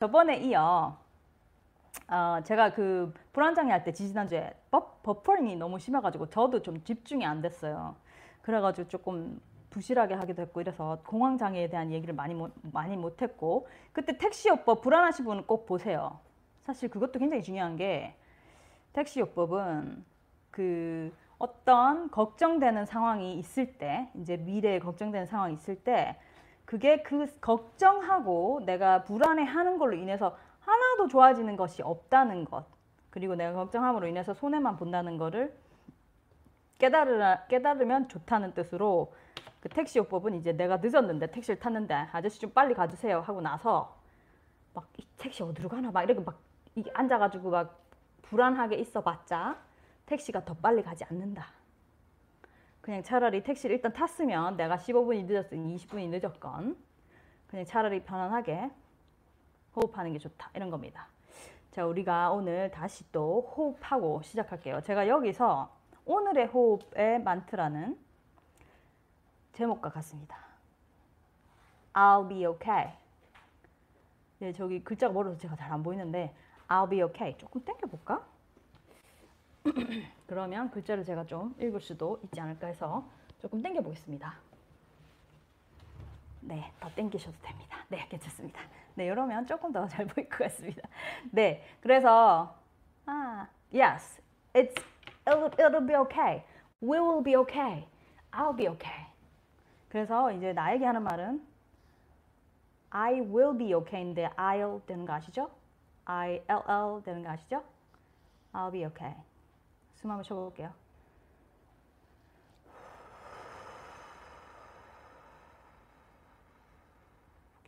저번에 이어 어, 제가 그 불안장애 할 때 지지난주에 버, 버퍼링이 너무 심해가지고 저도 좀 집중이 안 됐어요. 그래가지고 조금 부실하게 하기도 했고 이래서 공황장애에 대한 얘기를 많이 못, 많이 못했고 그때 택시요법 불안하신 분은 꼭 보세요. 사실 그것도 굉장히 중요한 게 택시요법은 그 어떤 걱정되는 상황이 있을 때 이제 미래에 걱정되는 상황이 있을 때 그게 그 걱정하고 내가 불안해하는 걸로 인해서 하나도 좋아지는 것이 없다는 것 그리고 내가 걱정함으로 인해서 손해만 본다는 거를 깨달으, 깨달으면 좋다는 뜻으로 그 택시 요법은 이제 내가 늦었는데 택시를 탔는데 아저씨 좀 빨리 가주세요 하고 나서 막 이 택시 어디로 가나 막 이렇게 막 앉아가지고 막 불안하게 있어봤자 택시가 더 빨리 가지 않는다. 그냥 차라리 택시를 일단 탔으면 내가 15분이 늦었든 20분이 늦었건 그냥 차라리 편안하게 호흡하는 게 좋다 이런 겁니다. 자 우리가 오늘 다시 또 호흡하고 시작할게요. 제가 여기서 오늘의 호흡의 만트라는 제목과 같습니다. I'll be okay. 네, 저기 글자가 멀어서 제가 잘 안 보이는데 I'll be okay. 조금 당겨볼까? 그러면 글자를 제가 좀 읽을 수도 있지 않을까 해서 조금 당겨 보겠습니다. 네, 더 당기셔도 됩니다. 네, 괜찮습니다. 네, 이러면 조금 더 잘 보일 것 같습니다. 네, 그래서 아, yes, it's it'll, it'll be okay. We will be okay. I'll be okay. 그래서 이제 나에게 하는 말은 I will be okay인데 I'll 되는 거 아시죠? I L L 되는 거 아시죠? I'll be okay. 숨 한번 쉬어볼게요.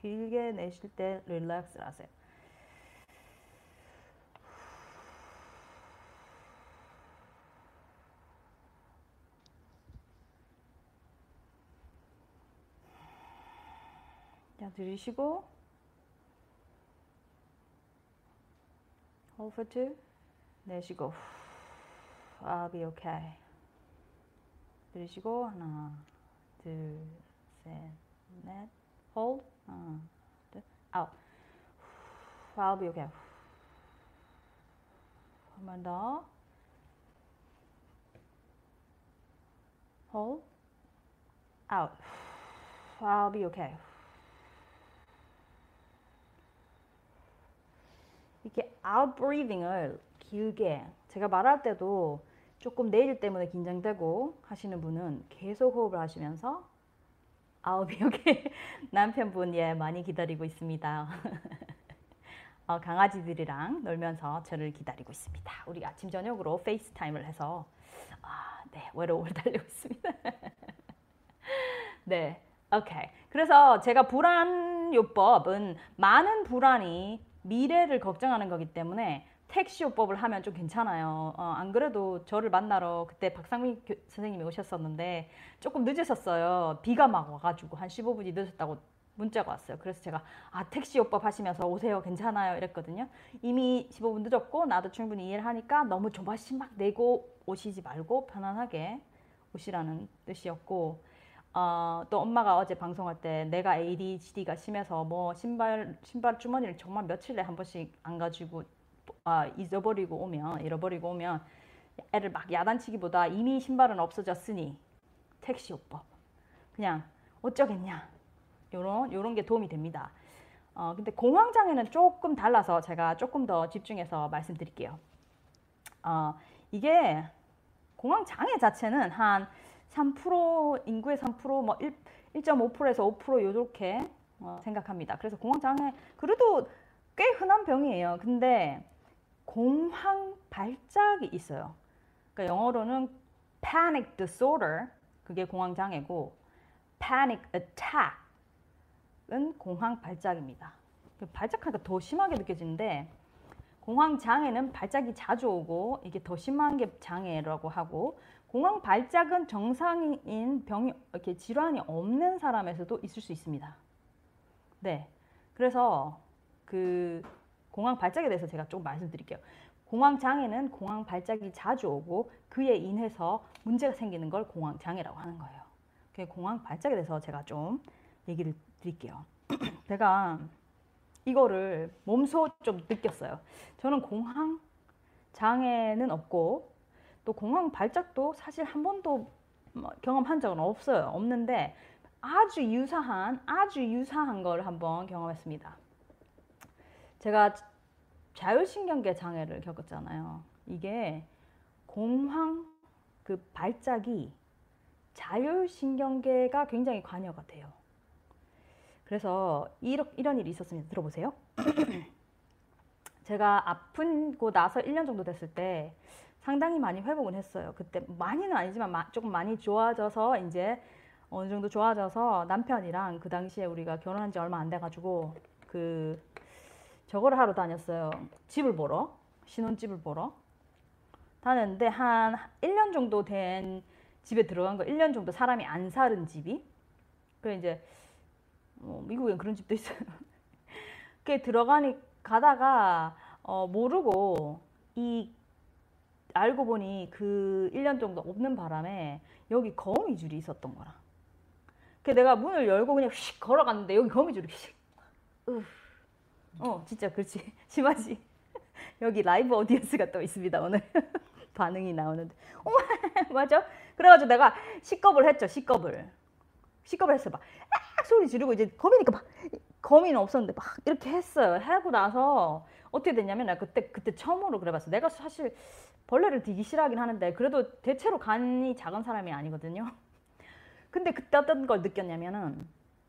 길게 내쉴 때 릴렉스를 하세요. 자, 들이쉬고 two 내쉬고 I'll be okay. 들이쉬고 하나, 둘, 셋, 넷, hold 하나, 둘, out. I'll be okay. 한 번 더. hold, out. I'll be okay. 이렇게 out breathing을 길게 제가 말할 때도 조금 내일 때문에 긴장되고 하시는 분은 계속 호흡을 하시면서 be okay. 남편분 예 많이 기다리고 있습니다. 어, 강아지들이랑 놀면서 저를 기다리고 있습니다. 우리 아침 저녁으로 페이스타임을 해서 아, 네 외로움을 달리고 있습니다. 네, 오케이. 그래서 제가 불안 요법은 많은 불안이 미래를 걱정하는 거기 때문에 택시요법을 하면 좀 괜찮아요. 어, 안 그래도 저를 만나러 그때 박상민 교, 선생님이 오셨었는데 조금 늦으셨어요. 비가 막 와가지고 한 15분이 늦었다고 문자가 왔어요. 그래서 제가 아 택시요법 하시면서 오세요. 괜찮아요. 이랬거든요. 이미 15분 늦었고 나도 충분히 이해를 하니까 너무 조바심 막 내고 오시지 말고 편안하게 오시라는 뜻이었고 어, 또 엄마가 어제 방송할 때 내가 ADHD가 심해서 뭐 신발 신발 주머니를 정말 며칠에 한 번씩 안 가지고 아, 잊어버리고 오면 잃어버리고 오면 애를 막 야단치기보다 이미 신발은 없어졌으니 택시요법 그냥 어쩌겠냐 요런 요런 게 도움이 됩니다. 어, 근데 공황장애는 조금 달라서 제가 조금 더 집중해서 말씀드릴게요. 어, 이게 공황장애 자체는 한 3% 인구의 3%뭐 1.5%에서 5% 요렇게 어, 생각합니다. 그래서 공황장애 그래도 꽤 흔한 병이에요. 근데 공황 발작이 있어요. 그러니까 영어로는 panic disorder 그게 공황 장애고 panic attack은 공황 발작입니다. 그 발작하니까 더 심하게 느껴지는데 공황 장애는 발작이 자주 오고 이게 더 심한 게 장애라고 하고 공황 발작은 정상인 병이 이렇게 질환이 없는 사람에서도 있을 수 있습니다. 네. 그래서 그 공황 발작에 대해서 제가 좀 말씀드릴게요. 공황 장애는 공황 발작이 자주 오고 그에 인해서 문제가 생기는 걸 공황 장애라고 하는 거예요. 공황 발작에 대해서 제가 좀 얘기를 드릴게요. 제가 이거를 몸소 좀 느꼈어요. 저는 공황 장애는 없고 또 공황 발작도 사실 한 번도 뭐 경험한 적은 없어요. 없는데 아주 유사한 아주 유사한 걸 한번 경험했습니다. 제가 자율신경계 장애를 겪었잖아요. 이게 공황 그 발작이 자율신경계가 굉장히 관여가 돼요. 그래서 이런, 이런 일이 있었습니다. 들어보세요. 제가 아픈고 나서 1년 정도 됐을 때 상당히 많이 회복은 했어요. 그때 많이는 아니지만 마, 조금 많이 좋아져서 이제 어느 정도 좋아져서 남편이랑 그 당시에 우리가 결혼한 지 얼마 안 돼가지고 그 저거를 하러 다녔어요. 집을 보러 신혼집을 보러 다녔는데 한 1년 정도 된 집에 들어간 거 1년 정도 사람이 안 사는 집이 그래 이제 어, 미국엔 그런 집도 있어요. 그게 들어가니 가다가 어, 모르고 이 알고 보니 그 1년 정도 없는 바람에 여기 거미줄이 있었던 거라. 그 내가 문을 열고 그냥 휙 걸어갔는데 여기 거미줄이 휙. 으. 어, 진짜 그렇지. 심하지. 여기 라이브 오디언스가 또 있습니다, 오늘. 반응이 나오는데. 어, 맞아? 그래가지고 내가 시겁을 했죠, 시겁을. 시겁을 했어. 막, 악 소리 지르고 이제 거미니까 막, 거미는 없었는데 막 이렇게 했어요. 하고 나서 어떻게 됐냐면 나 그때, 그때 처음으로 그래봤어. 내가 사실 벌레를 되게 싫어하긴 하는데 그래도 대체로 간이 작은 사람이 아니거든요. 근데 그때 어떤 걸 느꼈냐면은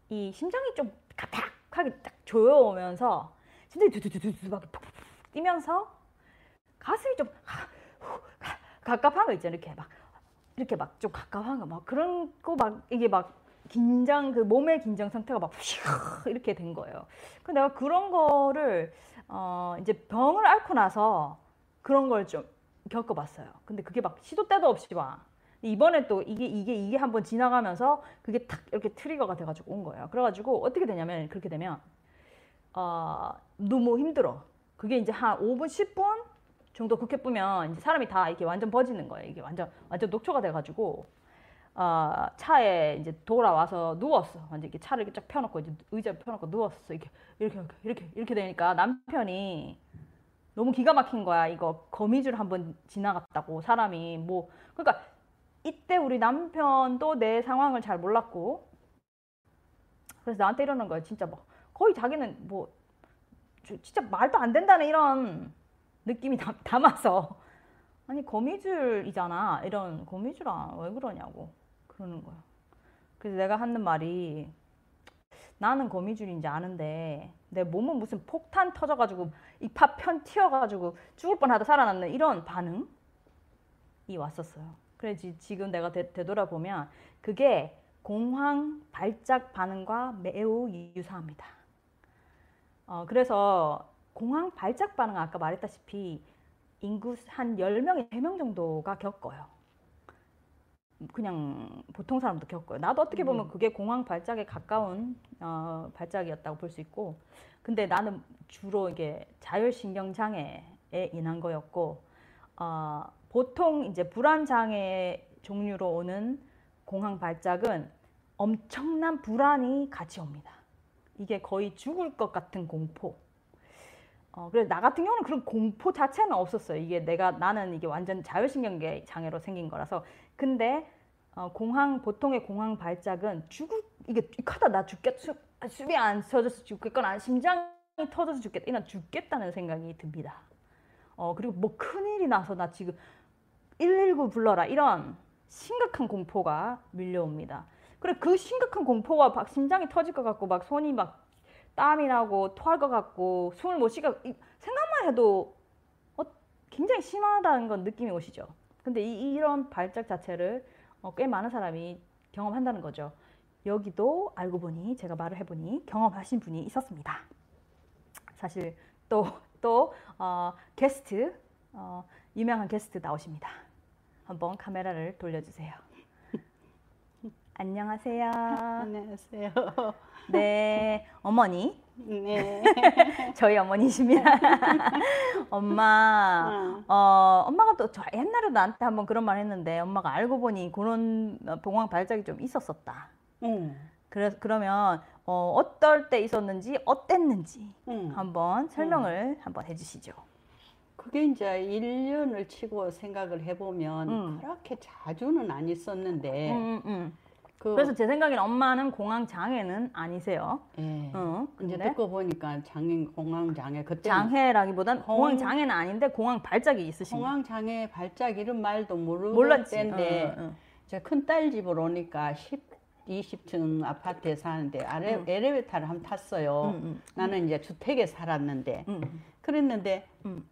이 심장이 좀 가팍 하게 딱 조여오면서 심장이 두두두두 막 뛰면서 가슴이 좀 갑갑한 거 있잖아요. 이렇게 막 이렇게 막 좀 갑갑한 거 막 그런 거 막 이게 막 긴장 그 몸의 긴장 상태가 막 이렇게 된 거예요. 그 내가 그런 거를 어 이제 병을 앓고 나서 그런 걸 좀 겪어봤어요. 근데 그게 막 시도 때도 없이 와. 이번에 또 이게 이게 이게 한번 지나가면서 그게 탁 이렇게 트리거가 돼가지고 온 거예요. 그래가지고 어떻게 되냐면 그렇게 되면 어 너무 힘들어. 그게 이제 한 5분 10분 정도 그렇게 뿌면 이제 사람이 다 이렇게 완전 버지는 거예요. 이게 완전 완전 녹초가 돼가지고 어, 차에 이제 돌아와서 누웠어. 완전 이렇게 차를 이렇게 쫙 펴놓고 이제 의자 펴놓고 누웠어. 이렇게 이렇게 이렇게 이렇게 되니까 남편이 너무 기가 막힌 거야. 이거 거미줄 한번 지나갔다고 사람이 뭐 그러니까 이때 우리 남편도 내 상황을 잘 몰랐고 그래서 나한테 이러는 거야. 진짜 뭐 거의 자기는 뭐 진짜 말도 안 된다는 이런 느낌이 담아서 아니 거미줄이잖아 이런 거미줄아 왜 그러냐고 그러는 거야. 그래서 내가 하는 말이 나는 거미줄인지 아는데 내 몸은 무슨 폭탄 터져가지고 이파 편 튀어가지고 죽을 뻔하다 살아났는 이런 반응이 왔었어요. 그래 지금 내가 되, 되돌아보면 그게 공황 발작 반응과 매우 유사합니다. 어, 그래서 공황 발작 반응 아까 말했다시피 인구 한 10명에 3명 정도가 겪어요. 그냥 보통 사람도 겪어요. 나도 어떻게 보면 음. 그게 공황 발작에 가까운 어, 발작이었다고 볼 수 있고, 근데 나는 주로 이게 자율신경 장애에 인한 거였고, 어, 보통 이제 불안 장애 종류로 오는 공황 발작은 엄청난 불안이 같이 옵니다. 이게 거의 죽을 것 같은 공포. 어, 그래서 나 같은 경우는 그런 공포 자체는 없었어요. 이게 내가 나는 이게 완전 자율신경계 장애로 생긴 거라서. 근데 어, 공황 보통의 공황 발작은 죽을 이게 하다 나 죽겠 수, 숨이 안 쳐져서 죽겠거나 심장이 터져서 죽겠다 이런 죽겠다는 생각이 듭니다. 어 그리고 뭐 큰일이 나서 나 지금 119 불러라 이런 심각한 공포가 밀려옵니다. 그래 그 심각한 공포가 막 심장이 터질 것 같고 막 손이 막 땀이 나고 토할 것 같고 숨을 못 쉬고 생각만 해도 어, 굉장히 심하다는 건 느낌이 오시죠. 근데 이, 이런 발작 자체를 어, 꽤 많은 사람이 경험한다는 거죠. 여기도 알고 보니 제가 말을 해보니 경험하신 분이 있었습니다. 사실 또또 어, 게스트 어, 유명한 게스트 나오십니다. 한번 카메라를 돌려주세요. 안녕하세요. 안녕하세요. 네, 어머니. 네. 저희 어머니십니다. 엄마, 어. 어, 엄마가 또 옛날에 나한테 한번 그런 말 했는데 엄마가 알고 보니 그런 봉황 발작이 좀 있었었다. 음. 그래, 그러면 어, 어떨 때 있었는지 어땠는지 응. 한번 설명을 한번 해주시죠. 그게 이제 1년을 치고 생각을 해보면 음. 그렇게 자주는 안 있었는데 음, 음, 음. 그 그래서 제 생각에는 엄마는 공황 장애는 아니세요. 예. 어, 이제 근데 듣고 보니까 장애 공황 장애 그때 장애라기보단 공- 공황 장애는 아닌데 공황 발작이 있으신 거예요. 공황 장애 발작 이런 말도 모르는 몰랐지. 때인데 어, 어, 어. 제 큰딸 집을 오니까 10, 20층 아파트에 사는데 아래 음. 엘리베이터를 한번 탔어요. 음, 음. 나는 이제 주택에 살았는데 음. 그랬는데 음.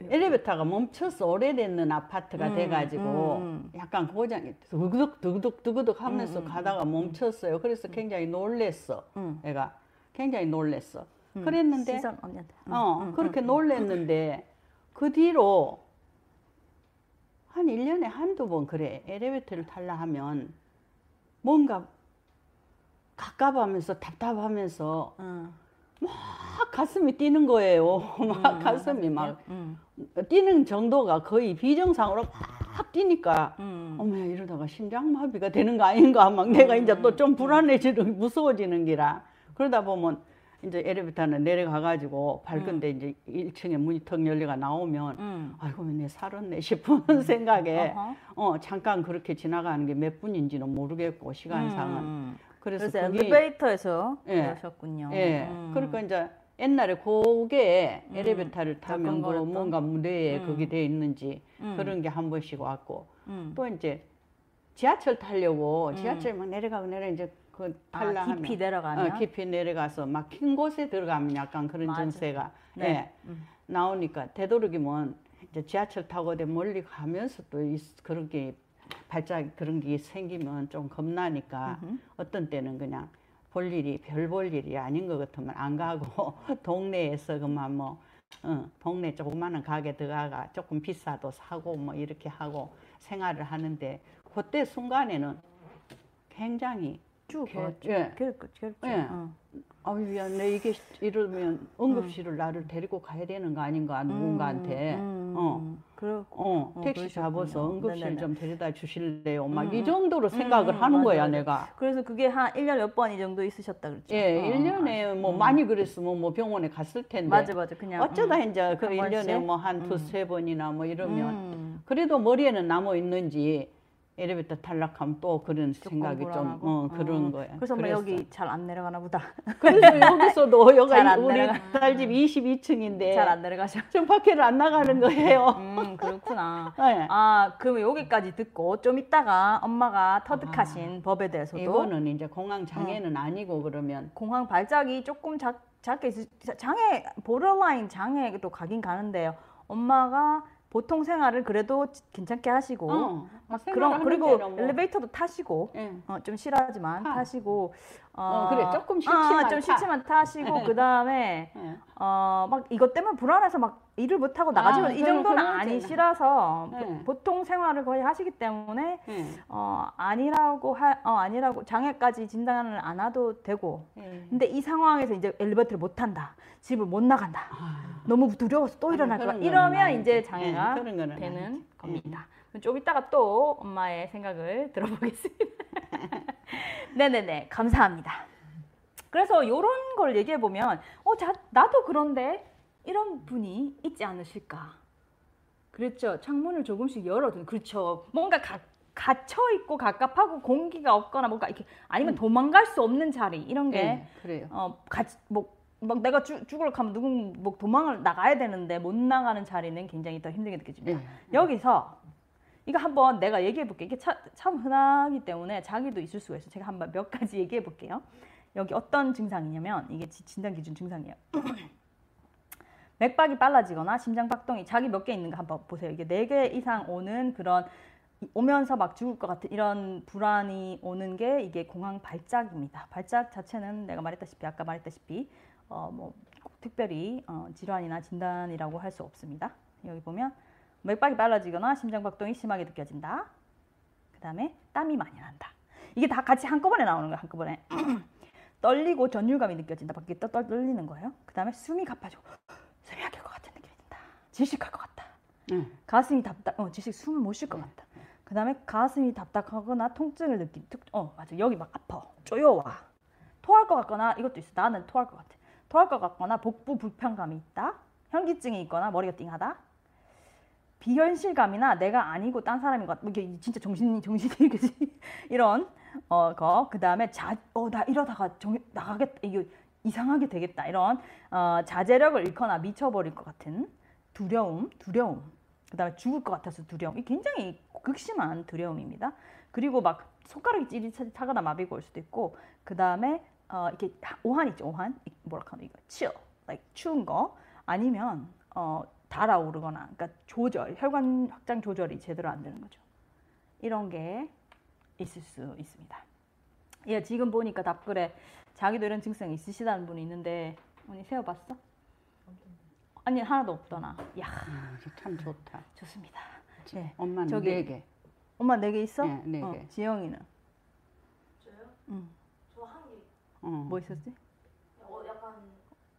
엘리베이터가 멈춰서 오래됐는 아파트가 음, 돼가지고 음, 약간 고장이 두구둑 두구둑 두구둑 하면서 음, 음, 가다가 멈췄어요. 그래서 굉장히 놀랬어. 음. 애가 굉장히 놀랬어. 음. 그랬는데. 음, 어 음, 그렇게 음. 놀랬는데 그 뒤로 한 1년에 한두 번 그래 엘리베이터를 탈라 하면 뭔가 갑갑하면서 답답하면서 음. 막 가슴이 뛰는 거예요. 막 음, 가슴이 막 음. 뛰는 정도가 거의 비정상으로 막 뛰니까 음. 어머 이러다가 심장마비가 되는 거 아닌가 막 내가 이제 또 좀 불안해지는 무서워지는 기라 그러다 보면 이제 엘리베이터는 내려가 가지고 밝은데 이제 1층에 문이 턱 열려가 나오면 음. 아이고 내 살았네 싶은 생각에 어허. 어 잠깐 그렇게 지나가는 게 몇 분인지는 모르겠고 시간상은 음. 그래서, 그래서 그게 엘리베이터에서 예. 그러셨군요. 예 음. 그러니까 이제 옛날에 고개 음. 엘리베이터를 타면 그? 뭔가 무대에 음. 그게 돼 있는지 음. 그런 게 한 번씩 왔고 음. 또 이제 지하철 타려고 음. 지하철 막 내려가고 내려 이제 그 탈라 아, 깊이 하면 내려가면 어, 깊이 내려가서 막힌 곳에 들어가면 약간 그런 맞아. 증세가 네. 예, 음. 나오니까 되도록이면 이제 지하철 타고 어디 멀리 가면서 또 있- 그런 게 발작 그런 게 생기면 좀 겁나니까 음흠. 어떤 때는 그냥 볼 일이 별 볼 일이 아닌 것 같으면 안 가고 동네에서 그만 뭐 어, 동네 조그마한 가게 들어가가 조금 비싸도 사고 뭐 이렇게 하고 생활을 하는데 그때 순간에는 굉장히 쭉 개- 그렇죠. 예. 그렇죠. 그렇죠. 예. 어. 아유 야 내 이게 이러면 응급실을 나를 데리고 가야 되는 거 아닌가 누군가한테 음, 어. 그렇고 어, 어, 택시 그러셨군요. 잡아서 응급실 네네네. 좀 데려다 주실래요? 막 음, 이 음. 정도로 생각을 음, 하는 거야, 맞아. 내가. 그래서 그게 한 1년 몇 번 이 정도 있으셨다 그랬죠. 예, 어, 일 1년에 뭐 음. 많이 그랬으면 뭐 병원에 갔을 텐데. 맞아 맞아 그냥 어쩌다 음. 이제 그한 1년에 번씩? 뭐한 음. 두세 번이나 뭐 이러면 음. 그래도 머리에는 남아 있는지 엘리베이터 탈락하면 또 그런 생각이 좀 불안하고. 어, 그런 어. 거야. 그래서 뭐 그랬어. 여기 잘 안 내려가나 보다. 그래서 여기서도 여기 잘안 우리. 딸집 22층인데 잘 안 내려가셔. 저 밖에를 안 나가는 거예요. 음 그렇구나. 네. 아 그럼 여기까지 듣고 좀 이따가 엄마가 터득하신 법에 대해서도 이거는 이제 공황 장애는 아니고 그러면 공황 발작이 조금 작, 작게 장애 보러라인 장애도 가긴 가는데요. 엄마가 보통 생활을 그래도 괜찮게 하시고 어, 그런 그리고 뭐. 엘리베이터도 타시고 예. 어, 좀 싫어하지만 타. 타시고 어, 그래, 조금 어, 싫지만 좀 타. 싫지만 타시고 그 다음에 예. 어, 막 이것 때문에 불안해서 막 일을 못 하고 나가지만 아, 이 정도는 아니시라서 네. 보- 보통 생활을 거의 하시기 때문에 예. 어, 아니라고 하, 어, 아니라고 장애까지 진단을 안 해도 되고 예. 근데 이 상황에서 이제 엘리베이터를 못 탄다. 집을 못 나간다. 아, 너무 두려워서 또 일어날 거야. 이러면. 이제 예, 장애가 되는 아니지. 예. 겁니다. 좀 이따가 또 엄마의 생각을 들어보겠습니다. 네네네. 감사합니다. 그래서 이런 걸 얘기해 보면 어, 자, 나도 그런데 이런 분이 있지 않으실까. 그렇죠. 창문을 조금씩 열어둔. 그렇죠. 뭔가 가, 갇혀 있고 갑갑하고 공기가 없거나 뭔가 이렇게 아니면 도망갈 수 없는 자리 이런 게 예, 그래요. 어, 같이 뭐, 막 내가 죽, 죽으러 가면 누군 뭐 도망을 나가야 되는데 못 나가는 자리는 굉장히 더 힘들게 느껴집니다. 예. 여기서 이거 한번 내가 얘기해 볼게요. 이게 차- 참 흔하기 때문에 자기도 있을 수가 있어요. 제가 한번 몇 가지 얘기해 볼게요. 여기 어떤 증상이냐면 이게 지- 진단 기준 증상이에요. 맥박이 빨라지거나 심장 박동이 자기 몇 개 있는가 한번 보세요. 이게 네 개 이상 오는 그런 오면서 막 죽을 것 같은 이런 불안이 오는 게 이게 공황 발작입니다. 발작 자체는 내가 말했다시피 아까 말했다시피 어 뭐 특별히 어, 질환이나 진단이라고 할 수 없습니다. 여기 보면 맥박이 빨라지거나 심장 박동이 심하게 느껴진다. 그 다음에 땀이 많이 난다. 이게 다 같이 한꺼번에 나오는 거야 한꺼번에. 떨리고 전율감이 느껴진다. 밖에 떠 떨- 떨리는 거예요. 그 다음에 숨이 가빠지고 숨이 막힐 것 같은 느낌이 든다. 질식할 것 같다. 예. 가슴이 답답, 어, 질식 숨을 못 쉴 것 같다. 그다음에 가슴이 답답하거나 통증을 느낀, 특- 어 맞아 여기 막 아파, 쪼여와, 토할 토할 것 같거나 이것도 있어. 나는 토할 것 같아. 토할 것 같거나 복부 불편감이 있다. 현기증이 있거나 머리가 띵하다. 비현실감이나 내가 아니고 딴 사람인 것 같다. 뭐 이게 진짜 정신이 정신이 이런 어 거. 그다음에 자어나 이러다가 정 나가겠다 이거 이상하게 되겠다. 이런 어, 자제력을 잃거나 미쳐버릴 것 같은 두려움 두려움. 그다음에 죽을 것 같아서 두려움. 이 굉장히 극심한 두려움입니다. 그리고 막 손가락이 찌릿하거나 마비가 올 수도 있고 그다음에 어, 이렇게 오한 있죠 오한. 하나 이거. like 추운 거. 아니면 어, 달아오르거나 그러니까 조절 혈관 확장 조절이 제대로 안 되는 거죠. 이런 게 있을 수 있습니다. 예, 지금 보니까 답글에 자기도 이런 증상이 있으시다는 분이 있는데 언니 세어봤어? 아니 하나도 없더나. 야 아, 참 좋다. 좋습니다. 예, 엄마는 저기- 네 개. 엄마 네 개 있어? 네, 네 어, 개. 지영이는 저요? 응. 저 한 개. 어. 뭐 있었지? 어, 약간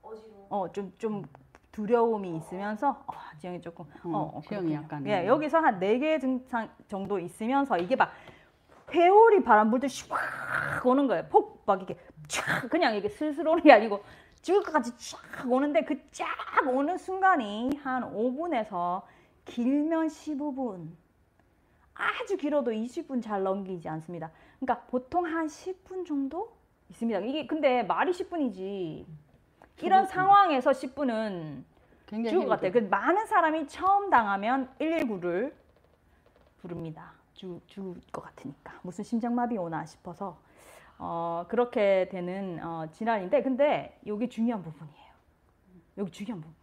어지러워. 어 좀좀 두려움이 있으면서 어, 지영이 조금 어, 어, 어, 지영이 그렇군요. 약간 예 여기서 한 네 개 증상 정도 있으면서 이게 막 회오리 바람 불듯이 확 오는 거예요. 폭 막 이게 촥 그냥 이게 슬슬 오는 게 아니고 것 같이 쫙 오는데 그 쫙 오는 순간이 한 5분에서 길면 15분 아주 길어도 20분 잘 넘기지 않습니다. 그러니까 보통 한 10분 정도 있습니다. 이게 근데 말이 10분이지 이런. 상황에서 10분은 굉장히 죽을 것 같아요. 그. 많은 사람이 처음 당하면 119를 부릅니다. 죽, 죽을 것 같으니까 무슨 심장마비 오나 싶어서 어, 그렇게 되는 어, 질환인데 근데 여기 중요한 부분이에요. 여기 중요한 부분.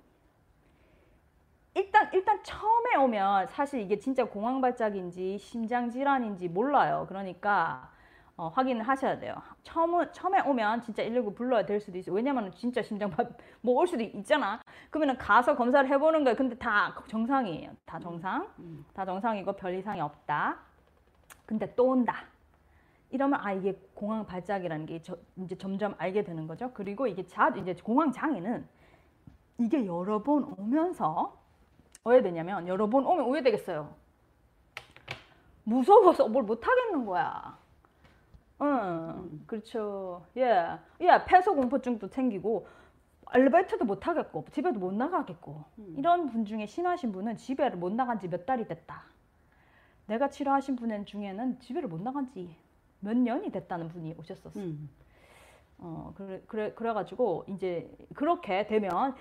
일단 일단 처음에 오면 사실 이게 진짜 공황 발작인지 심장 질환인지 몰라요. 그러니까 어, 확인을 하셔야 돼요. 처음 처음에 오면 진짜 119 불러야 될 수도 있어요. 왜냐면 진짜 심장마비 뭐 올 수도 있잖아. 그러면은 가서 검사를 해보는 거예요. 근데 다 정상이에요. 다 정상. 음. 다 정상이고 별 이상이 없다. 근데 또 온다. 이러면 아 이게 공황 발작이라는 게 저- 이제 점점 알게 되는 거죠. 그리고 이게 자 이제 공황 장애는 이게 여러 번 오면서 왜 되냐면 여러 번 오면 왜 되겠어요? 무서워서 뭘 못 하겠는 거야. 응, 그렇죠. 예, 예, 폐소 공포증도 생기고 엘리베이터도 못 타겠고 집에도 못 나가겠고 이런 분 중에 심하신 분은 집에를 못 나간 지 몇 달이 됐다. 내가 치료하신 분 중에는 집에를 못 나간 지 몇 년이 됐다는 분이 오셨었어. 음. 어, 그래, 그래, 그래가지고 이제 그렇게 되면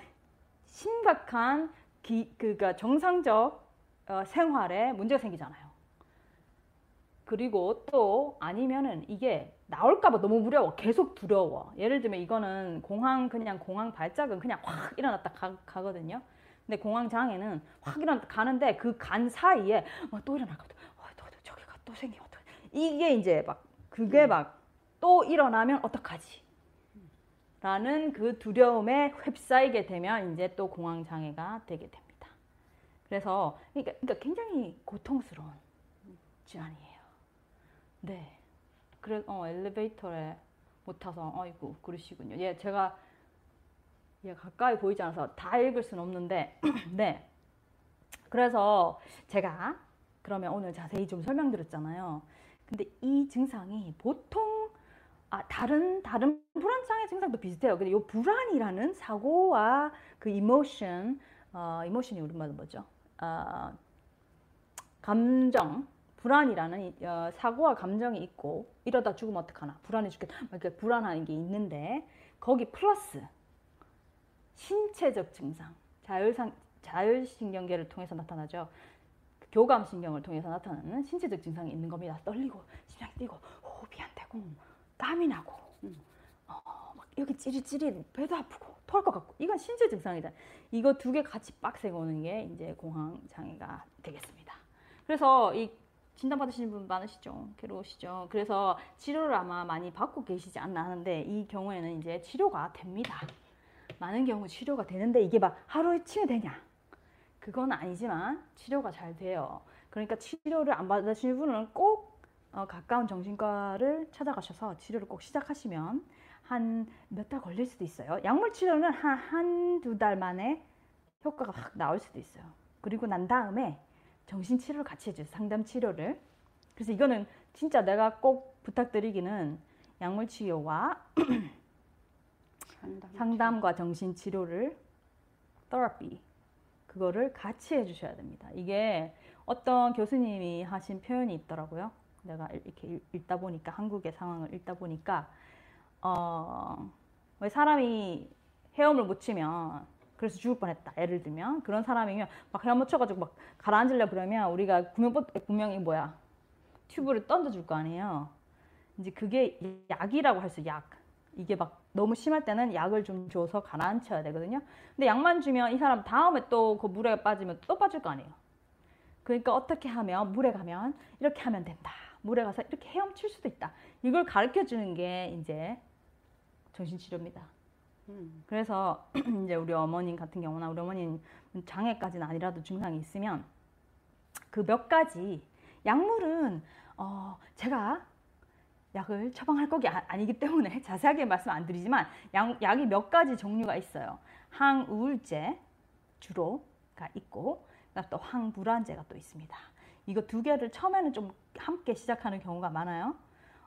심각한 기, 그니까 정상적 어, 생활에 문제가 생기잖아요. 그리고 또 아니면은 이게 나올까봐 너무 무려워. 계속 두려워. 예를 들면 이거는 공황, 그냥 공황 발작은 그냥 확 일어났다 가, 가거든요. 근데 공황 장애는 확 일어났다 가는데 그 간 사이에 어, 또 일어날거든. 어, 또, 또 저기가 또 생기면 어떡해. 이게 이제 막 그게 막 또 일어나면 어떡하지? 라는 그 두려움에 휩싸이게 되면 이제 또 공황 장애가 되게 됩니다. 그래서 그러니까, 그러니까 굉장히 고통스러운 질환이에요. 네. 그래 어 엘리베이터에 못 타서 아이고 그러시군요. 예, 제가 예, 가까이 보이지 않아서 다 읽을 수는 없는데 네. 그래서 제가 그러면 오늘 자세히 좀 설명드렸잖아요. 근데 이 증상이 보통 아, 다른 다른 불안 장애 증상도 비슷해요. 근데 이 불안이라는 사고와 그 이모션, 어, 이모션이 우리말로 뭐죠? 어, 감정, 불안이라는 이- 어, 사고와 감정이 있고 이러다 죽으면 어떡하나? 불안해 죽겠다. 막 이렇게 불안한 게 있는데 거기 플러스 신체적 증상, 자율상 자율신경계를 통해서 나타나죠. 그 교감신경을 통해서 나타나는 신체적 증상이 있는 겁니다. 떨리고 심장이 뛰고 호흡이 안 되고 땀이 나고 어, 막 여기 찌릿찌릿 배도 아프고 토할 것 같고 이건 신체 증상이다. 이거 두 개 같이 빡세게 오는 게 이제 공황 장애가 되겠습니다. 그래서 이 진단 받으시는 분 많으시죠? 괴로우시죠? 그래서 치료를 아마 많이 받고 계시지 않나 하는데 이 경우에는 이제 치료가 됩니다. 많은 경우 치료가 되는데 이게 막 하루에 치료되냐? 그건 아니지만 치료가 잘 돼요. 그러니까 치료를 안 받으시는 분은 꼭 어, 가까운 정신과를 찾아가셔서 치료를 꼭 시작하시면 한 몇 달 걸릴 수도 있어요. 약물 치료는 한 한 두 달 만에 효과가 확 나올 수도 있어요. 그리고 난 다음에 정신 치료를 같이 해줘요. 상담 치료를. 그래서 이거는 진짜 내가 꼭 부탁드리기는 약물 치료와 상담. 상담 과 정신 치료를 therapy 그거를 같이 해주셔야 됩니다. 이게 어떤 교수님이 하신 표현이 있더라고요. 내가 이렇게 읽- 읽다 보니까 한국의 상황을 읽다 보니까 어, 왜 사람이 헤엄을 못 치면 그래서 죽을 뻔했다. 예를 들면 그런 사람이면 막 헤엄 못 쳐가지고 막 가라앉으려 그러면 우리가 구명 구명이 뭐야 튜브를 던져줄 거 아니에요. 이제 그게 약이라고 할 수 약. 이게 막 너무 심할 때는 약을 좀 줘서 가라앉혀야 되거든요. 근데 약만 주면 이 사람 다음에 또 그 물에 빠지면 또 빠질 거 아니에요. 그러니까 어떻게 하면 물에 가면 이렇게 하면 된다. 물에 가서 이렇게 헤엄칠 수도 있다. 이걸 가르쳐 주는 게 이제 정신치료입니다. 음. 그래서 이제 우리 어머님 같은 경우나 우리 어머님 장애까지는 아니라도 증상이 있으면 그 몇 가지 약물은 어 제가 약을 처방할 거기 아- 아니기 때문에 자세하게 말씀 안 드리지만 약, 약이 몇 가지 종류가 있어요. 항우울제 주로가 있고 또 항불안제가 또 있습니다. 이거 두 개를 처음에는 좀 함께 시작하는 경우가 많아요.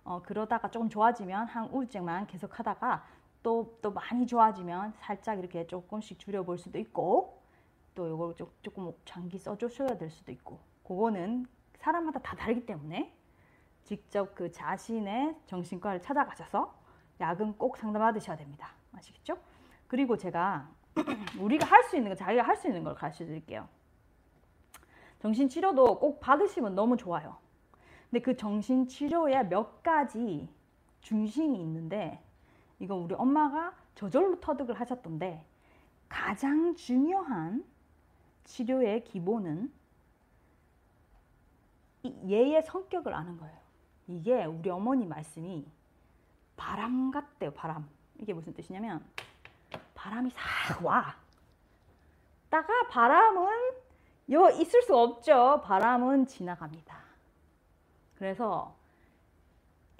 어, 그러다가 조금 좋아지면 항우울제만 계속 하다가 또, 또 많이 좋아지면 살짝 이렇게 조금씩 줄여볼 수도 있고 또 이걸 조- 조금 장기 써주셔야 될 수도 있고 그거는 사람마다 다 다르기 때문에 직접 그 자신의 정신과를 찾아가셔서 약은 꼭 상담받으셔야 됩니다. 아시겠죠? 그리고 제가 우리가 할 수 있는 거 자기가 할 수 있는 걸 가르쳐 드릴게요. 정신치료도 꼭 받으시면 너무 좋아요. 근데 그 정신치료에 몇 가지 중심이 있는데 이건 우리 엄마가 저절로 터득을 하셨던데 가장 중요한 치료의 기본은 이 얘의 성격을 아는 거예요. 이게 우리 어머니 말씀이 바람 같대요. 바람. 이게 무슨 뜻이냐면 바람이 싹 와. 다가 바람은 요 있을 수 없죠. 바람은 지나갑니다. 그래서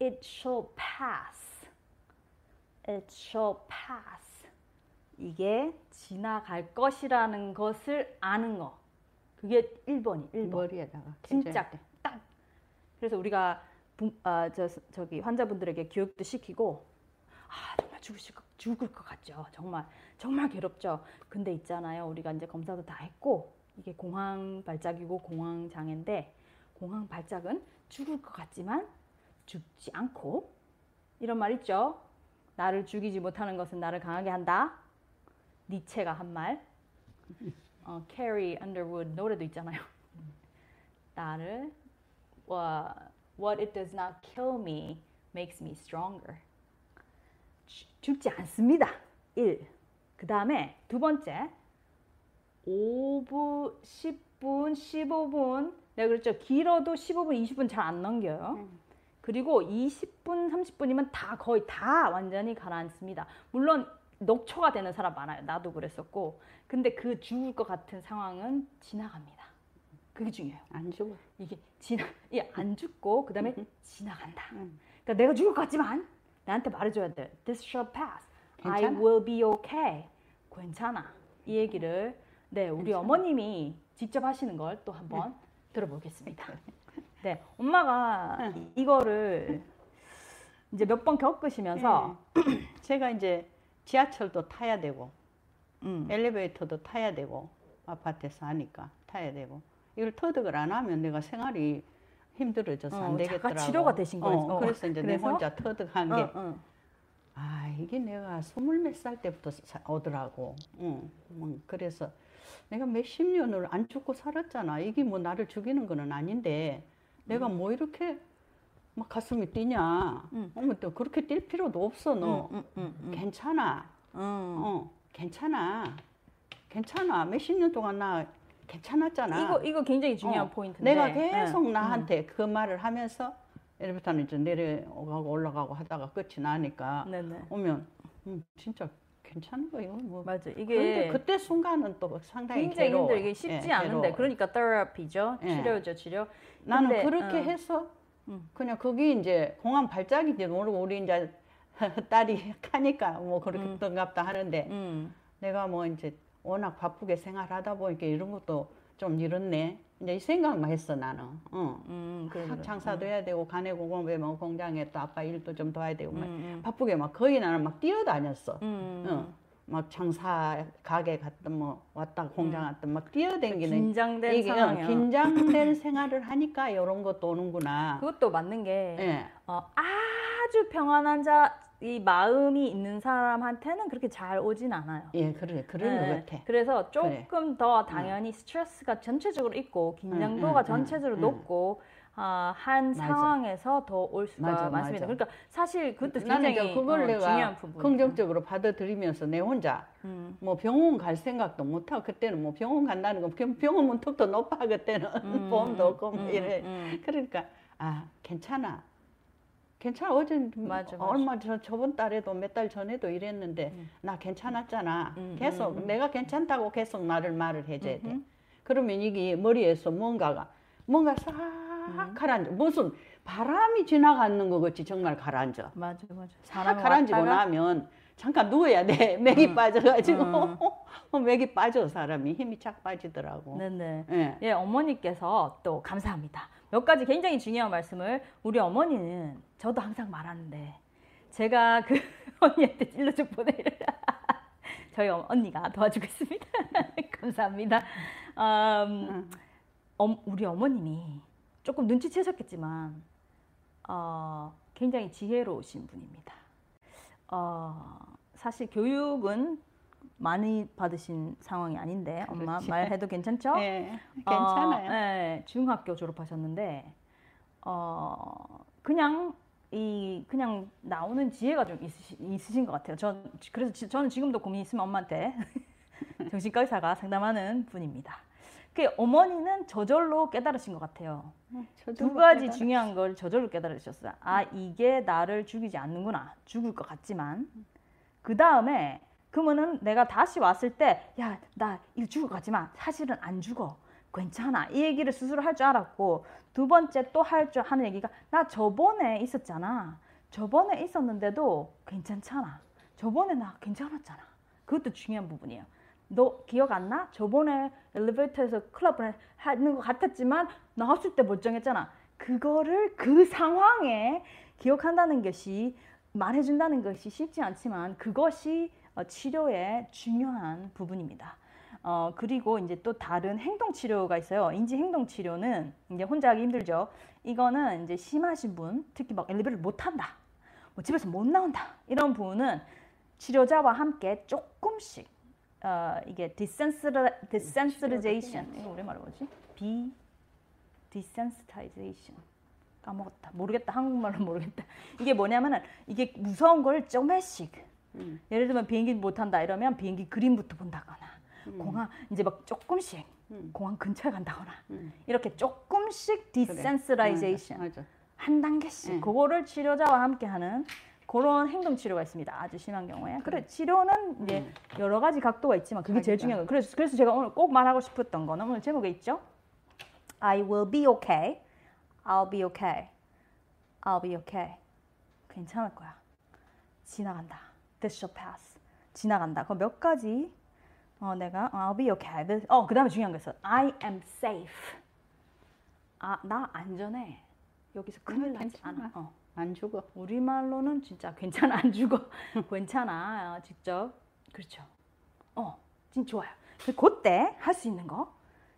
it shall pass. It shall pass. 이게 지나갈 것이라는 것을 아는 거. 그게 1번이 1번. 머리에다가 진짜. 딱. 그래서 우리가 부, 아, 저, 저기 환자분들에게 교육도 시키고 아 정말 죽으실 것, 죽을 것 같죠. 정말 정말 괴롭죠. 근데 있잖아요. 우리가 이제 검사도 다 했고 이게 공황 발작이고 공황 장애인데 공황 발작은 죽을 것 같지만 죽지 않고 이런 말 있죠. 나를 죽이지 못하는 것은 나를 강하게 한다. 니체가 한 말. 어, 언더우드 노래도 있잖아요. 나를 와, What it does not kill me makes me stronger. 죽- 죽지 않습니다. 1. 그 다음에 두 번째 5분, 10분, 15분 내가 그랬죠. 길어도 15분, 20분 잘 안 넘겨요. 음. 그리고 20분, 30분이면 다 거의 다 완전히 가라앉습니다. 물론 녹초가 되는 사람 많아요. 나도 그랬었고. 근데 그 죽을 것 같은 상황은 지나갑니다. 그게 중요해요. 안 죽어. 이게 지나 이게 안 죽고 그다음에 지나간다. 음. 그러니까 내가 죽을 것 같지만 나한테 말해줘야 돼. This shall pass. I 괜찮아. will be okay. 괜찮아. 이 얘기를 네 우리 괜찮아. 어머님이 직접 하시는 걸 또 한번 들어보겠습니다. 네 엄마가 응. 이거를 이제 몇 번 겪으시면서 제가 이제 지하철도 타야 되고 음, 엘리베이터도 타야 되고 아파트에서 하니까 타야 되고 이걸 터득을 안 하면 내가 생활이 힘들어져서 어, 안 되겠더라고. 치료가 되신 거예요. 어, 어, 그래서 이제 그래서? 내 혼자 터득한 어, 게 어. 아, 이게 내가 스물 몇 살 때부터 사- 오더라고. 응. 음, 그래서 내가 몇 십 년을 안 죽고 살았잖아. 이게 뭐 나를 죽이는 거는 아닌데 내가 뭐 이렇게 막 가슴이 뛰냐. 음. 어머, 또 그렇게 뛸 필요도 없어, 너. 음, 음, 음, 괜찮아. 음. 어, 괜찮아. 괜찮아. 몇십 년 동안 나 괜찮았잖아. 이거 이거 굉장히 중요한 어, 포인트인데 내가 계속 응, 나한테 그 말을 하면서 엘리베이터는 이제 내려가고 올라가고 하다가 끝이 나니까 응. 네네 오면 음, 진짜 괜찮은 거예요. 뭐. 맞아 근데 이게 그때 순간은 또 상당히 굉장히 괴로워. 힘들게 쉽지 예, 않은데 괴로워. 그러니까 테라피죠 예. 치료죠 치료 나는 근데, 그렇게 어. 해서 음. 그냥 그게 이제 공항 발작인지 모르고 우리 이제 딸이 하니까 뭐 그렇게 음. 던갑다 하는데 음. 내가 뭐 이제 워낙 바쁘게 생활하다 보니까 이런 것도 좀 이렇네. 이제 이 생각만 했어 나는. 어. 음, 그래, 학 그래. 장사도 해야 되고 간에 공업에 뭐 공장에 또 아빠 일도 좀 도와야 되고 막 음, 바쁘게 막 거의 나는 막 뛰어다녔어. 음, 음. 어. 막 장사 가게 갔든 뭐 왔다 공장 갔든 막 뛰어댕기는 음. 긴장된 이게 어, 상황이야. 긴장된 생활을 하니까 이런 것도 오는구나. 그것도 맞는 게 예. 어, 아주 평안한 자, 이 마음이 있는 사람한테는 그렇게 잘 오진 않아요. 예, 그래, 그런 네, 것 같아. 그래서 그래. 조금 더 당연히 스트레스가 전체적으로 있고 긴장도가 응, 응, 전체적으로 응, 높고 아, 한 맞아. 상황에서 더 올 수가 맞아, 많습니다. 맞아. 그러니까 사실 그것도 굉장히 이제 그걸 어, 내가 중요한 부분. 긍정적으로 받아들이면서 내 혼자 음, 뭐 병원 갈 생각도 못 하고 그때는 뭐 병원 간다는 건 병- 병원 문턱도 높아 그때는 음, 보험도 없고 뭐 음, 이래. 음, 그러니까 아 괜찮아. 괜찮아 어제 맞아, 맞아. 얼마 전 저번 달에도 몇 달 전에도 이랬는데 음. 나 괜찮았잖아. 음, 계속 음, 음. 내가 괜찮다고 계속 나를 말을 해줘야 돼. 그러면 이게 머리에서 뭔가가 뭔가 싹 음. 가라앉아. 무슨 바람이 지나가는 것 같이 정말 가라앉아. 맞아, 맞아. 싹 가라앉고 나면 잠깐 누워야 돼. 맥이 음. 빠져가지고 음. 어, 맥이 빠져 사람이 힘이 착 빠지더라고. 네네. 예. 예, 어머니께서 또 감사합니다. 몇 가지 굉장히 중요한 말씀을 우리 어머니는 저도 항상 말하는데 제가 그 언니한테 찔러 좀 보내를 저희 어- 언니가 도와주고 있습니다. 감사합니다. 음, 응. 엄- 우리 어머님이 조금 눈치채셨겠지만 어, 굉장히 지혜로우신 분입니다. 어, 사실 교육은 많이 받으신 상황이 아닌데 엄마 그렇지. 말해도 괜찮죠? 예, 괜찮아요. 어, 네, 중학교 졸업하셨는데 어 그냥 이 그냥 나오는 지혜가 좀 있으시, 있으신 것 같아요. 전 그래서 지- 저는 지금도 고민 있으면 엄마한테 정신과 의사가 상담하는 분입니다. 그 어머니는 저절로 깨달으신 것 같아요. 두 가지 중요한 걸 저절로 깨달으셨어요. 아 이게 나를 죽이지 않는구나. 죽을 것 같지만 그 다음에 그러면은 내가 다시 왔을 때 야나 죽을 것 같지만 사실은 안 죽어. 괜찮아. 이 얘기를 스스로 할 줄 알았고 두 번째 또 할 줄 하는 얘기가 나 저번에 있었잖아. 저번에 있었는데도 괜찮잖아. 저번에 나 괜찮았잖아. 그것도 중요한 부분이에요. 너 기억 안 나? 저번에 엘리베이터에서 클럽을 하는 것 같았지만 나왔을 때 멀쩡했잖아. 그거를 그 상황에 기억한다는 것이 말해준다는 것이 쉽지 않지만 그것이 어, 치료의 중요한 부분입니다. 어, 그리고 이제 또 다른 행동 치료가 있어요. 인지 행동 치료는 이제 혼자 하기 힘들죠. 이거는 이제 심하신 분, 특히 막 엘리베이터를 못 탄다, 뭐 집에서 못 나온다 이런 분은 치료자와 함께 조금씩 어, 이게 desensitization 이거 우리말로 뭐지? 비 desensitization 까먹었다 모르겠다 한국말로 모르겠다 이게 뭐냐면은 이게 무서운 걸 조금씩 음. 예를 들면 비행기 못 탄다 이러면 비행기 그림부터 본다거나 공항 이제 막 조금씩 음. 공항 근처에 간다거나 음. 이렇게 조금씩 그래. desensitization 맞아. 맞아. 한 단계씩 응. 그거를 치료자와 함께 하는 그런 행동 치료가 있습니다. 아주 심한 경우에. 그래 치료는 이제 음. 여러 가지 각도가 있지만 그게 제일. 중요한 거예요. 그래서 그래서 제가 오늘 꼭 말하고 싶었던 거는 오늘 제목에 있죠. I will be okay. I'll be okay. I'll be okay. 괜찮을 거야. 지나간다. This shall pass. 지나간다. 그 몇 가지 어 내가 I'll be okay. This- 어 그 다음에 중요한 거 있어. I am safe. 아 나 안전해. 여기서 큰일 나지. 않아. 어. 안 죽어. 우리말로는 진짜 괜찮아 안 죽어 괜찮아 어, 직접 그렇죠 어 진짜 좋아요 그 그때 할 수 있는 거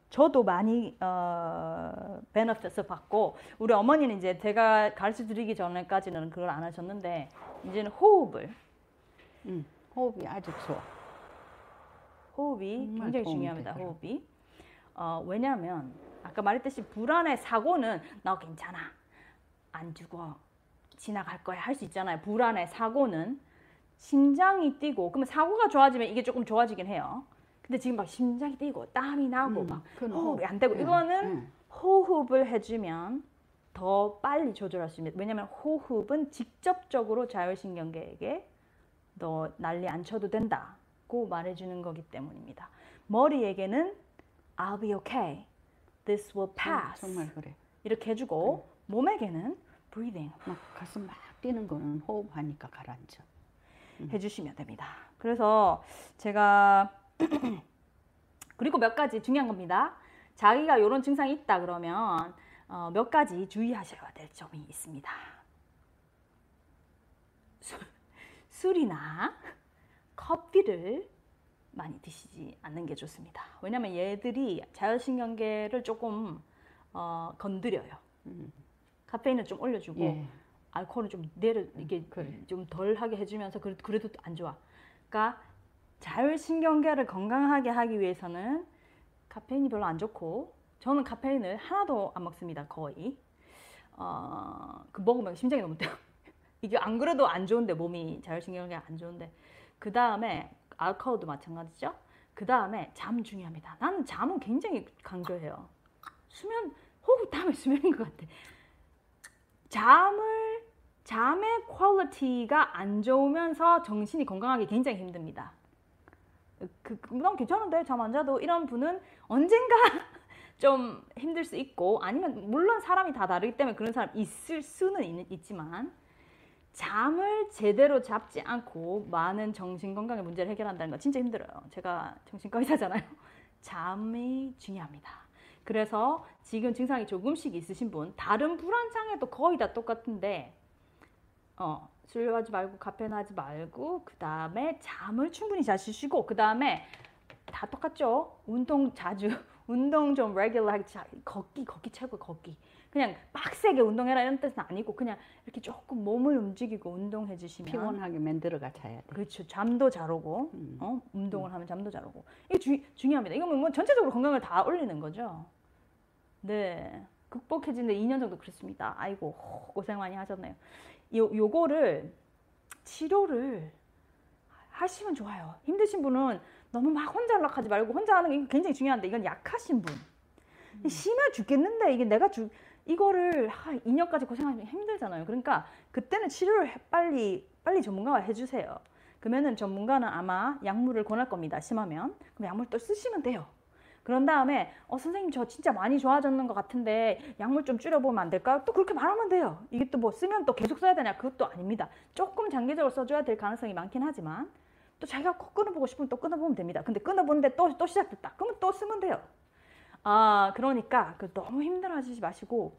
저도 많이 어 베너핏을 받고 우리 어머니는 이제 제가 가르쳐 드리기 전에까지는 그걸 안 하셨는데 이제는 호흡을 응. 호흡이 아주 좋아. 호흡이 굉장히 중요합니다. 되더라고요. 호흡이. 어, 왜냐하면 아까 말했듯이 불안의 사고는 너 괜찮아. 안 죽어. 지나갈 거야. 할 수 있잖아요. 불안의 사고는 심장이 뛰고 그러면 사고가 좋아지면 이게 조금 좋아지긴 해요. 근데 지금 막 심장이 뛰고 땀이 나고 음, 막 호흡이 호흡. 안 되고 응, 이거는 응. 호흡을 해주면 더 빨리 조절할 수 있습니다. 왜냐하면 호흡은 직접적으로 자율신경계에게 너 난리 안 쳐도 된다고 말해주는 거기 때문입니다. 머리에게는 I'll be okay, this will pass 정말 그래. 이렇게 해주고 몸에게는 breathing 막 가슴 막 뛰는 거는 호흡하니까 가라앉아. 해주시면 됩니다. 그래서 제가 그리고 몇 가지 중요한 겁니다. 자기가 이런 증상이 있다 그러면 어, 몇 가지 주의하셔야 될 점이 있습니다. 술, 술이나 커피를 많이 드시지 않는 게 좋습니다. 왜냐면 얘들이 자율신경계를 조금 어, 건드려요. 카페인을 좀 올려주고 예. 알코올을 좀 내려 이게 그래. 좀 덜하게 해주면서 그래도, 그래도 안 좋아. 그러니까 자율신경계를 건강하게 하기 위해서는 카페인이 별로 안 좋고 저는 카페인을 하나도 안 먹습니다 거의. 어, 그 먹으면 심장이 너무 뛰어. 이게 안 그래도 안 좋은데 몸이 자율신경계 안 좋은데 그 다음에 알코올도 마찬가지죠. 그 다음에 잠 중요합니다. 나는 잠은 굉장히 강조해요. 수면 호흡 다음에 수면인 것 같아. 잠을 잠의 quality가 안 좋으면서 정신이 건강하기 굉장히 힘듭니다. 그, 그, 난 괜찮은데 잠 안 자도 이런 분은 언젠가 좀 힘들 수 있고 아니면 물론 사람이 다 다르기 때문에 그런 사람 있을 수는 있, 있지만 잠을 제대로 자지 않고 많은 정신 건강의 문제를 해결한다는 거 진짜 힘들어요. 제가 정신과 의사잖아요. 잠이 중요합니다. 그래서 지금 증상이 조금씩 있으신 분 다른 불안 장애도 거의 다 똑같은데 어, 술 하지 말고 카페인 하지 말고 그 다음에 잠을 충분히 잘 쉬시고 그 다음에 다 똑같죠. 운동 자주 운동 좀 레귤러하게 자- 걷기 걷기 최고 걷기 그냥 빡세게 운동해라 이런 뜻은 아니고 그냥 이렇게 조금 몸을 움직이고 운동해 주시면 피곤하게 만들어가 자야 돼. 그렇죠. 잠도 잘 오고, 음. 어? 운동을 하면 잠도 잘 오고. 이게 주, 중요합니다. 이건 뭐 전체적으로 건강을 다 올리는 거죠. 네. 극복해지는데 2년 정도 그랬습니다. 아이고, 호, 고생 많이 하셨네요. 요, 요거를, 치료를 하시면 좋아요. 힘드신 분은 너무 막 혼자 연락하지 말고 혼자 하는 게 굉장히 중요한데 이건 약하신 분. 심해 죽겠는데 이게 내가 주, 이거를 하, 2년까지 고생하면 힘들잖아요. 그러니까 그때는 치료를 해- 빨리 빨리 전문가가 해주세요. 그러면은 전문가는 아마 약물을 권할 겁니다. 심하면 그럼 약물 또 쓰시면 돼요. 그런 다음에 어 선생님 저 진짜 많이 좋아졌는 것 같은데 약물 좀 줄여보면 안 될까요? 또 그렇게 말하면 돼요. 이게 또 뭐 쓰면 또 계속 써야 되냐? 그것도 아닙니다. 조금 장기적으로 써줘야 될 가능성이 많긴 하지만 또 자기가 꼭 끊어보고 싶으면 또 끊어보면 됩니다. 근데 끊어보는데 또 또 시작됐다. 그러면 또 쓰면 돼요. 아 그러니까 그 너무 힘들어하시지 마시고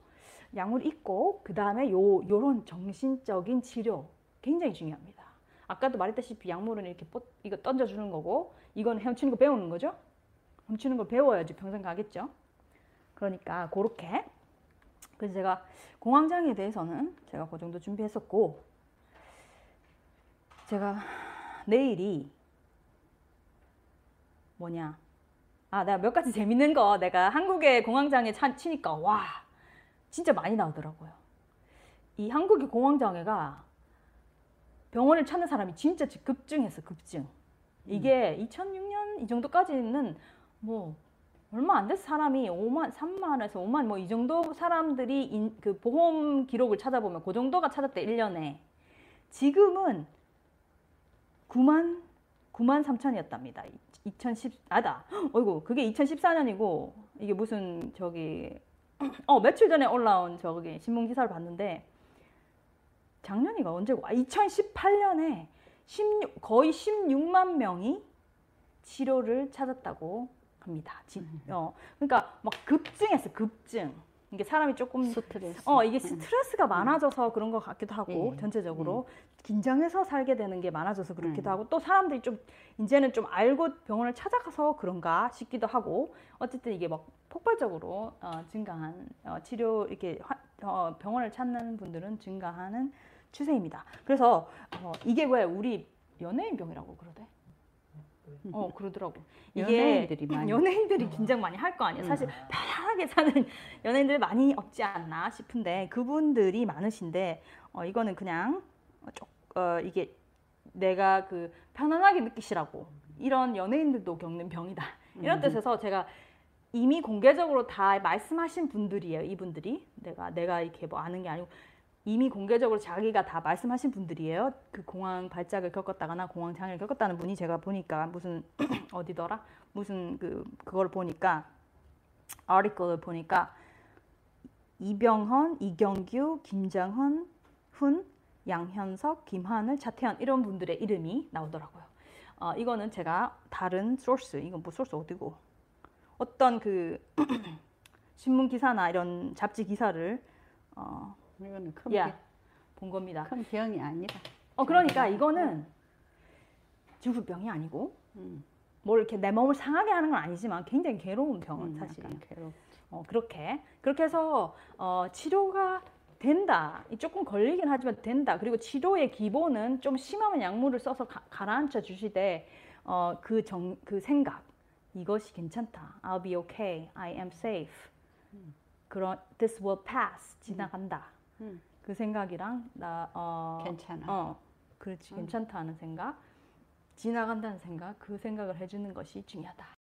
약물 있고 그 다음에 요 요런 정신적인 치료 굉장히 중요합니다. 아까도 말했다시피 약물은 이렇게 뽀, 이거 던져주는 거고 이건 헤엄치는 거 배우는 거죠. 헤엄치는 걸 배워야지 평생 가겠죠. 그러니까 그렇게 그래서 제가 공황장애에 대해서는 제가 그 정도 준비했었고 제가 내일이 뭐냐 아, 내가 몇 가지 재밌는 거 내가 한국의 공황장애 차- 치니까 와 진짜 많이 나오더라고요. 이 한국의 공황장애가 병원을 찾는 사람이 진짜 지- 급증했어 급증. 이게 2006년 이 정도까지는 뭐 얼마 안 돼서 사람이 5만, 3만에서 5만 뭐 이 정도 사람들이 인- 그 보험 기록을 찾아보면 그 정도가 찾았대 1년에. 지금은 9만 9만 3천이었답니다. 2010 아다. 어이구 그게 2014년이고 이게 무슨 저기 어 며칠 전에 올라온 저기 신문 기사를 봤는데 작년이가 언제고? 아 2018년에 16, 거의 16만 명이 치료를 찾았다고 합니다. 지- 어 그러니까 막 급증했어 급증. 이게 사람이 조금 스트레스. 어 이게 스트레스가 많아져서 그런 것 같기도 하고 예. 전체적으로 긴장해서 살게 되는 게 많아져서 그렇기도 음. 하고 또 사람들이 좀 이제는 좀 알고 병원을 찾아가서 그런가 싶기도 하고 어쨌든 이게 막 폭발적으로 어, 증가한 어, 치료 이렇게 화- 어, 병원을 찾는 분들은 증가하는 추세입니다. 그래서 어, 이게 왜 우리 연예인 병이라고 그러대? 어 그러더라고. 연예인들이 많이. 연예인들이 긴장 많이 할 거 아니에요. 사실 편하게 사는 연예인들 많이 없지 않나 싶은데 그분들이 많으신데 어, 이거는 그냥 쪽 어, 이게 내가 그 편안하게 느끼시라고 이런 연예인들도 겪는 병이다 이런 뜻에서 제가 이미 공개적으로 다 말씀하신 분들이에요 이분들이 내가 내가 이렇게 뭐 아는 게 아니고 이미 공개적으로 자기가 다 말씀하신 분들이에요 그 공황 발작을 겪었다거나 공황 장애를 겪었다는 분이 제가 보니까 무슨 어디더라 무슨 그 그걸 보니까 아티클을 보니까 이병헌, 이경규, 김장헌, 훈, 양현석, 김하늘, 차태현 이런 분들의 이름이 나오더라고요. 어, 이거는 제가 다른 소스, 이건 뭐 소스 어디고? 어, 어떤 그 신문 기사나 이런 잡지 기사를 어, 이거는 큰, 예, 본 겁니다. 병, 큰 병이 아니라. 어 그러니까 이거는 죽을 병이 아니고 음, 뭘 이렇게 내 몸을 상하게 하는 건 아니지만 굉장히 괴로운 병은 음, 사실이에요. 괴롭. 어, 그렇게 그렇게 해서 어, 치료가 된다. 이 조금 걸리긴 하지만 된다. 그리고 치료의 기본은 좀 심하면 약물을 써서 가, 가라앉혀 주시되 어, 그, 정, 그 생각 이것이 괜찮다. I'll be okay. I am safe. 그런 this will pass 지나간다. 음. 그 생각이랑 나 어, 괜찮아. 어, 그렇지 괜찮다 하는 생각, 지나간다는 생각, 그 생각을 해주는 것이 중요하다.